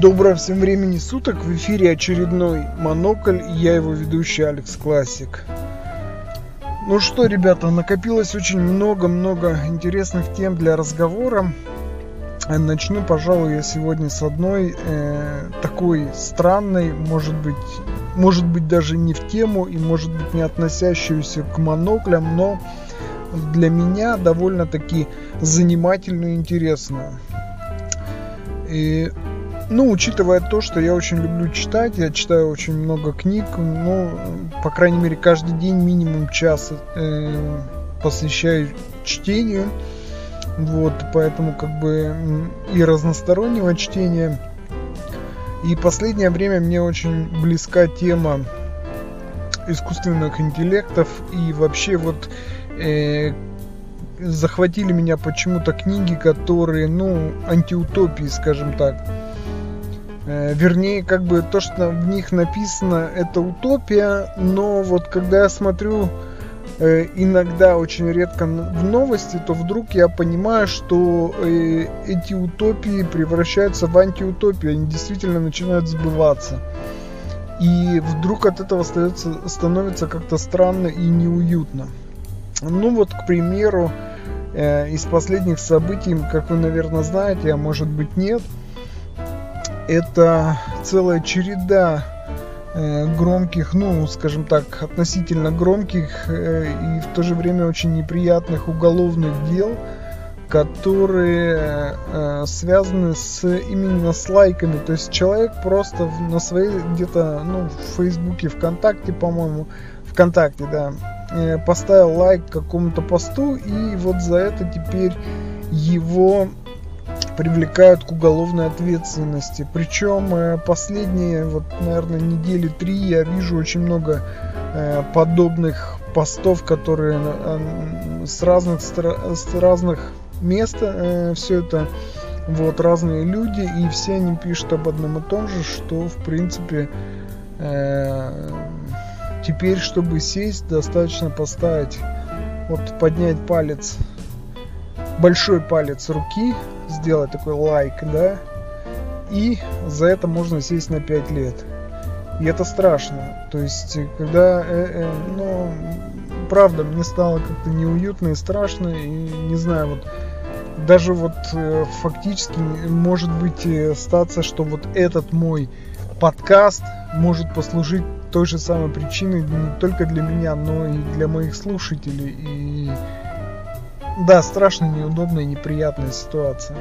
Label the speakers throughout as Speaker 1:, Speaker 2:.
Speaker 1: Доброго всем времени суток, в эфире очередной Монокль, я его ведущий Алекс Классик. Ну что, ребята, накопилось очень много-много интересных тем для разговора. Начну, пожалуй, я сегодня с одной э, такой странной, может быть, может быть даже не в тему и может быть не относящуюся к моноклям, но для меня довольно-таки занимательную и интересную. И ну, учитывая то, что я очень люблю читать, я читаю очень много книг, ну, по крайней мере, каждый день минимум час э, посвящаю чтению. Вот, поэтому как бы и разностороннего чтения. И последнее время мне очень близка тема искусственных интеллектов и вообще вот э, захватили меня почему-то книги, которые, ну, антиутопии, скажем так. Э, вернее, как бы то, что в них написано, это утопия, но вот когда я смотрю э, иногда, очень редко в новости, то вдруг я понимаю, что э, эти утопии превращаются в антиутопии, они действительно начинают сбываться. И вдруг от этого становится, становится как-то странно и неуютно. Ну вот, к примеру, из последних событий, как вы, наверное, знаете, а может быть нет – это целая череда э, громких, ну, скажем так, относительно громких э, и в то же время очень неприятных уголовных дел, которые э, связаны с именно с лайками. То есть человек просто на своей где-то, ну, в Фейсбуке, ВКонтакте, по-моему, ВКонтакте, да, поставил лайк какому-то посту, и вот за это теперь его привлекают к уголовной ответственности. Причем э, последние, вот, наверное, недели три я вижу очень много э, подобных постов, которые э, с разных, с разных мест все это вот разные люди и все они пишут об одном и том же, что в принципе теперь, чтобы сесть, достаточно поставить, вот поднять палец, большой палец руки сделать такой лайк, да, и за это можно сесть на 5 лет. И это страшно. То есть, когда, э, э, ну, правда, мне стало как-то неуютно и страшно, и не знаю, вот даже вот э, фактически может быть э, статься, что вот этот мой подкаст может послужить той же самой причиной не только для меня, но и для моих слушателей. И да, страшно неудобная и неприятная ситуация.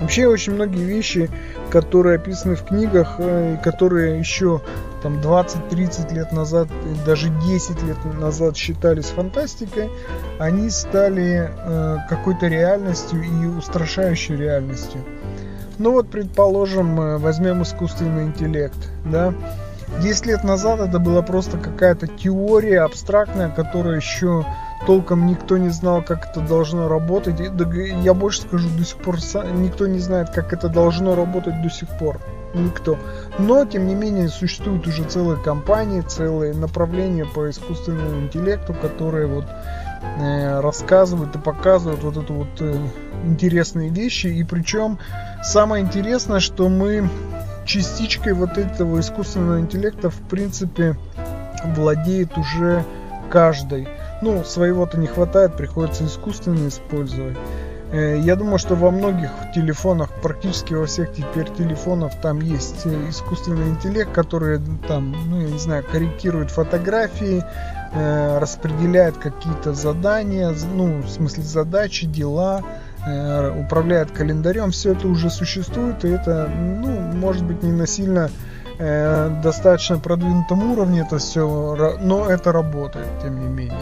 Speaker 1: Вообще очень многие вещи, которые описаны в книгах, э, которые еще там 20-30 лет назад, даже 10 лет назад считались фантастикой, они стали э, какой-то реальностью и устрашающей реальностью. Ну вот, предположим, э, возьмем искусственный интеллект, да, 10 лет назад это была просто какая-то теория абстрактная, которая еще толком никто не знал, как это должно работать. Я больше скажу, до сих пор никто не знает, как это должно работать до сих пор. Никто. Но, тем не менее, существуют уже целые компании, целые направления по искусственному интеллекту, которые вот э, рассказывают и показывают вот это вот э, интересные вещи. И причем самое интересное, что мы частичкой вот этого искусственного интеллекта в принципе владеет уже каждый. Ну, своего-то не хватает, приходится искусственно использовать. Э, я думаю, что во многих телефонах, практически во всех теперь телефонах, там есть э, искусственный интеллект, который там, ну, я не знаю, корректирует фотографии, э, распределяет какие-то задания, ну, в смысле задачи, дела, управляет календарем. Все это уже существует, и это, ну, может быть, не насильно достаточно продвинутом уровне это все, но это работает, тем не менее.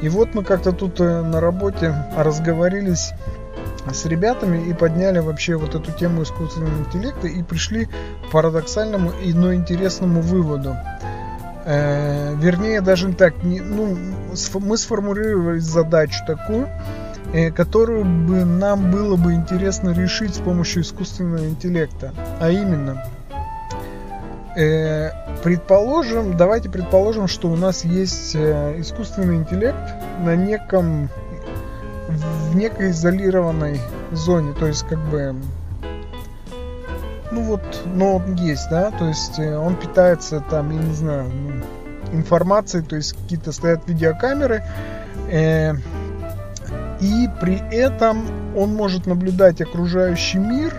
Speaker 1: И вот мы как-то тут э, на работе разговорились с ребятами и подняли вообще вот эту тему искусственного интеллекта и пришли к парадоксальному и но интересному выводу. Э, вернее, даже так, не, ну, мы сформулировали задачу такую, э, которую бы нам было бы интересно решить с помощью искусственного интеллекта. А именно, Э, предположим, давайте предположим, что у нас есть э, искусственный интеллект на неком в некой изолированной зоне, то есть как бы ну вот, но он есть, да, то есть э, он питается там, я не знаю, ну, информацией, то есть какие-то стоят видеокамеры, э, и при этом он может наблюдать окружающий мир,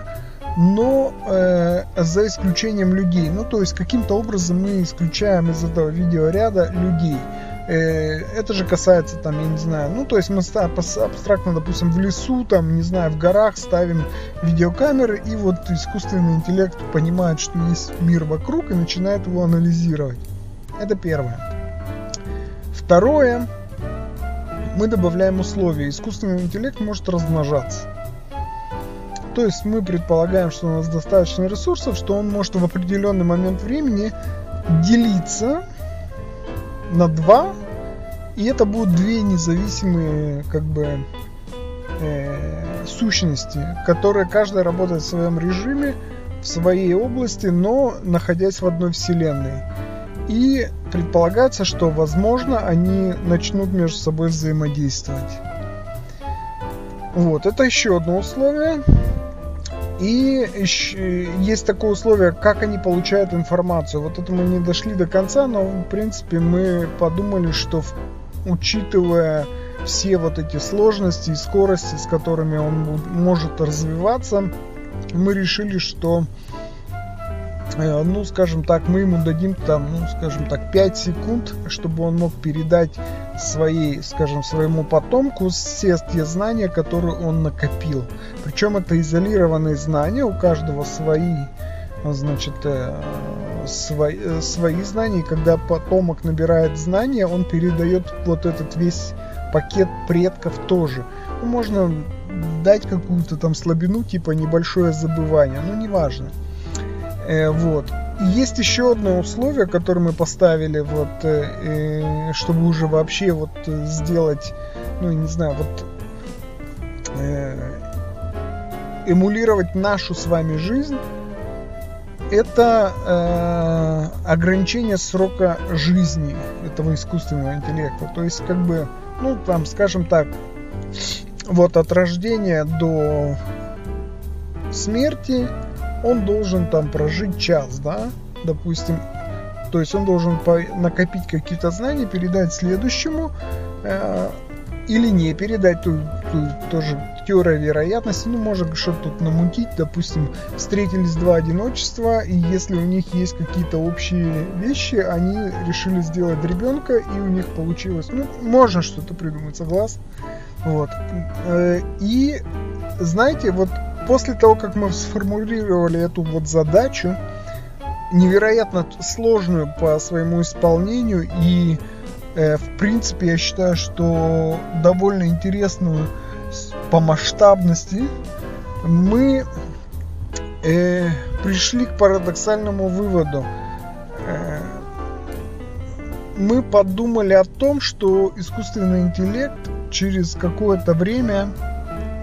Speaker 1: но э, за исключением людей. Ну, то есть каким-то образом мы исключаем из этого видеоряда людей. Э, это же касается там, я не знаю, ну, то есть мы абстрактно, допустим, в лесу, там, не знаю, в горах ставим видеокамеры, и вот искусственный интеллект понимает, что есть мир вокруг и начинает его анализировать. Это первое. Второе, мы добавляем условия. Искусственный интеллект может размножаться. То есть мы предполагаем, что у нас достаточно ресурсов, что он может в определенный момент времени делиться на два, и это будут две независимые как бы э, сущности, которые каждая работает в своем режиме, в своей области, но находясь в одной вселенной. И предполагается, что, возможно, они начнут между собой взаимодействовать. Вот, это еще одно условие. И есть такое условие, как они получают информацию. Вот это мы не дошли до конца, но в принципе мы подумали, что учитывая все вот эти сложности и скорости, с которыми он может развиваться, мы решили, что Э, ну, скажем так, мы ему дадим там, ну, скажем так, 5 секунд, чтобы он мог передать своей, скажем, своему потомку все те знания, которые он накопил. Причем это изолированные знания, у каждого свои, значит, э, свои, э, свои знания. И когда потомок набирает знания, он передает вот этот весь пакет предков тоже. Ну, можно дать какую-то там слабину, типа небольшое забывание, но неважно. важно. Э, вот. Есть еще одно условие, которое мы поставили, вот, э, э, чтобы уже вообще вот сделать, ну, не знаю, вот э, эмулировать нашу с вами жизнь, это э, ограничение срока жизни этого искусственного интеллекта. То есть, как бы, ну, там, скажем так, вот от рождения до смерти он должен там прожить час, да, допустим, то есть он должен накопить какие-то знания, передать следующему, э, или не передать, тут, тут тоже теория вероятности, ну, можно что-то тут намутить, допустим, встретились два одиночества, и если у них есть какие-то общие вещи, они решили сделать ребенка, и у них получилось, ну, можно что-то придумать, согласен? Вот. Э, и, знаете, вот после того, как мы сформулировали эту вот задачу, невероятно сложную по своему исполнению и э, в принципе я считаю, что довольно интересную по масштабности, мы э, пришли к парадоксальному выводу. Э, мы подумали о том, что искусственный интеллект через какое-то время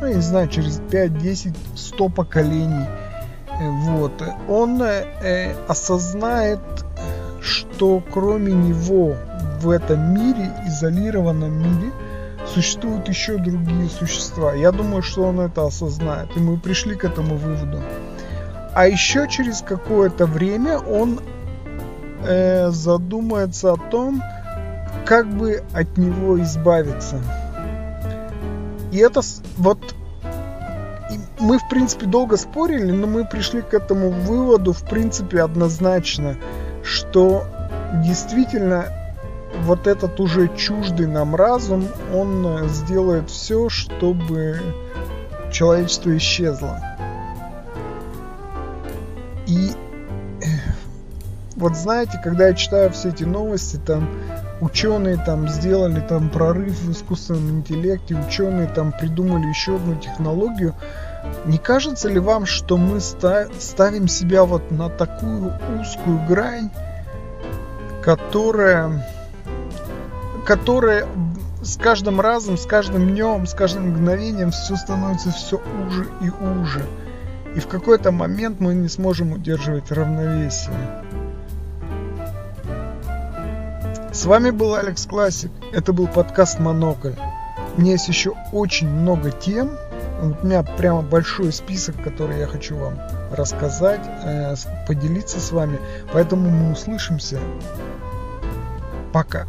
Speaker 1: ну, я не знаю, через 5, 10, 100 поколений, э, вот, он э, осознает, что кроме него в этом мире, изолированном мире, существуют еще другие существа. Я думаю, что он это осознает, и мы пришли к этому выводу. А еще через какое-то время он э, задумается о том, как бы от него избавиться. И это вот мы, в принципе, долго спорили, но мы пришли к этому выводу, в принципе, однозначно, что действительно вот этот уже чуждый нам разум, он сделает все, чтобы человечество исчезло. И вот знаете, когда я читаю все эти новости, там ученые там сделали там прорыв в искусственном интеллекте, ученые там придумали еще одну технологию. Не кажется ли вам, что мы ставим себя вот на такую узкую грань, которая, которая с каждым разом, с каждым днем, с каждым мгновением все становится все уже и уже. И в какой-то момент мы не сможем удерживать равновесие. С вами был Алекс Классик. Это был подкаст Монокль. У меня есть еще очень много тем, У меня прямо большой список, который я хочу вам рассказать, э, поделиться с вами. Поэтому мы услышимся. Пока.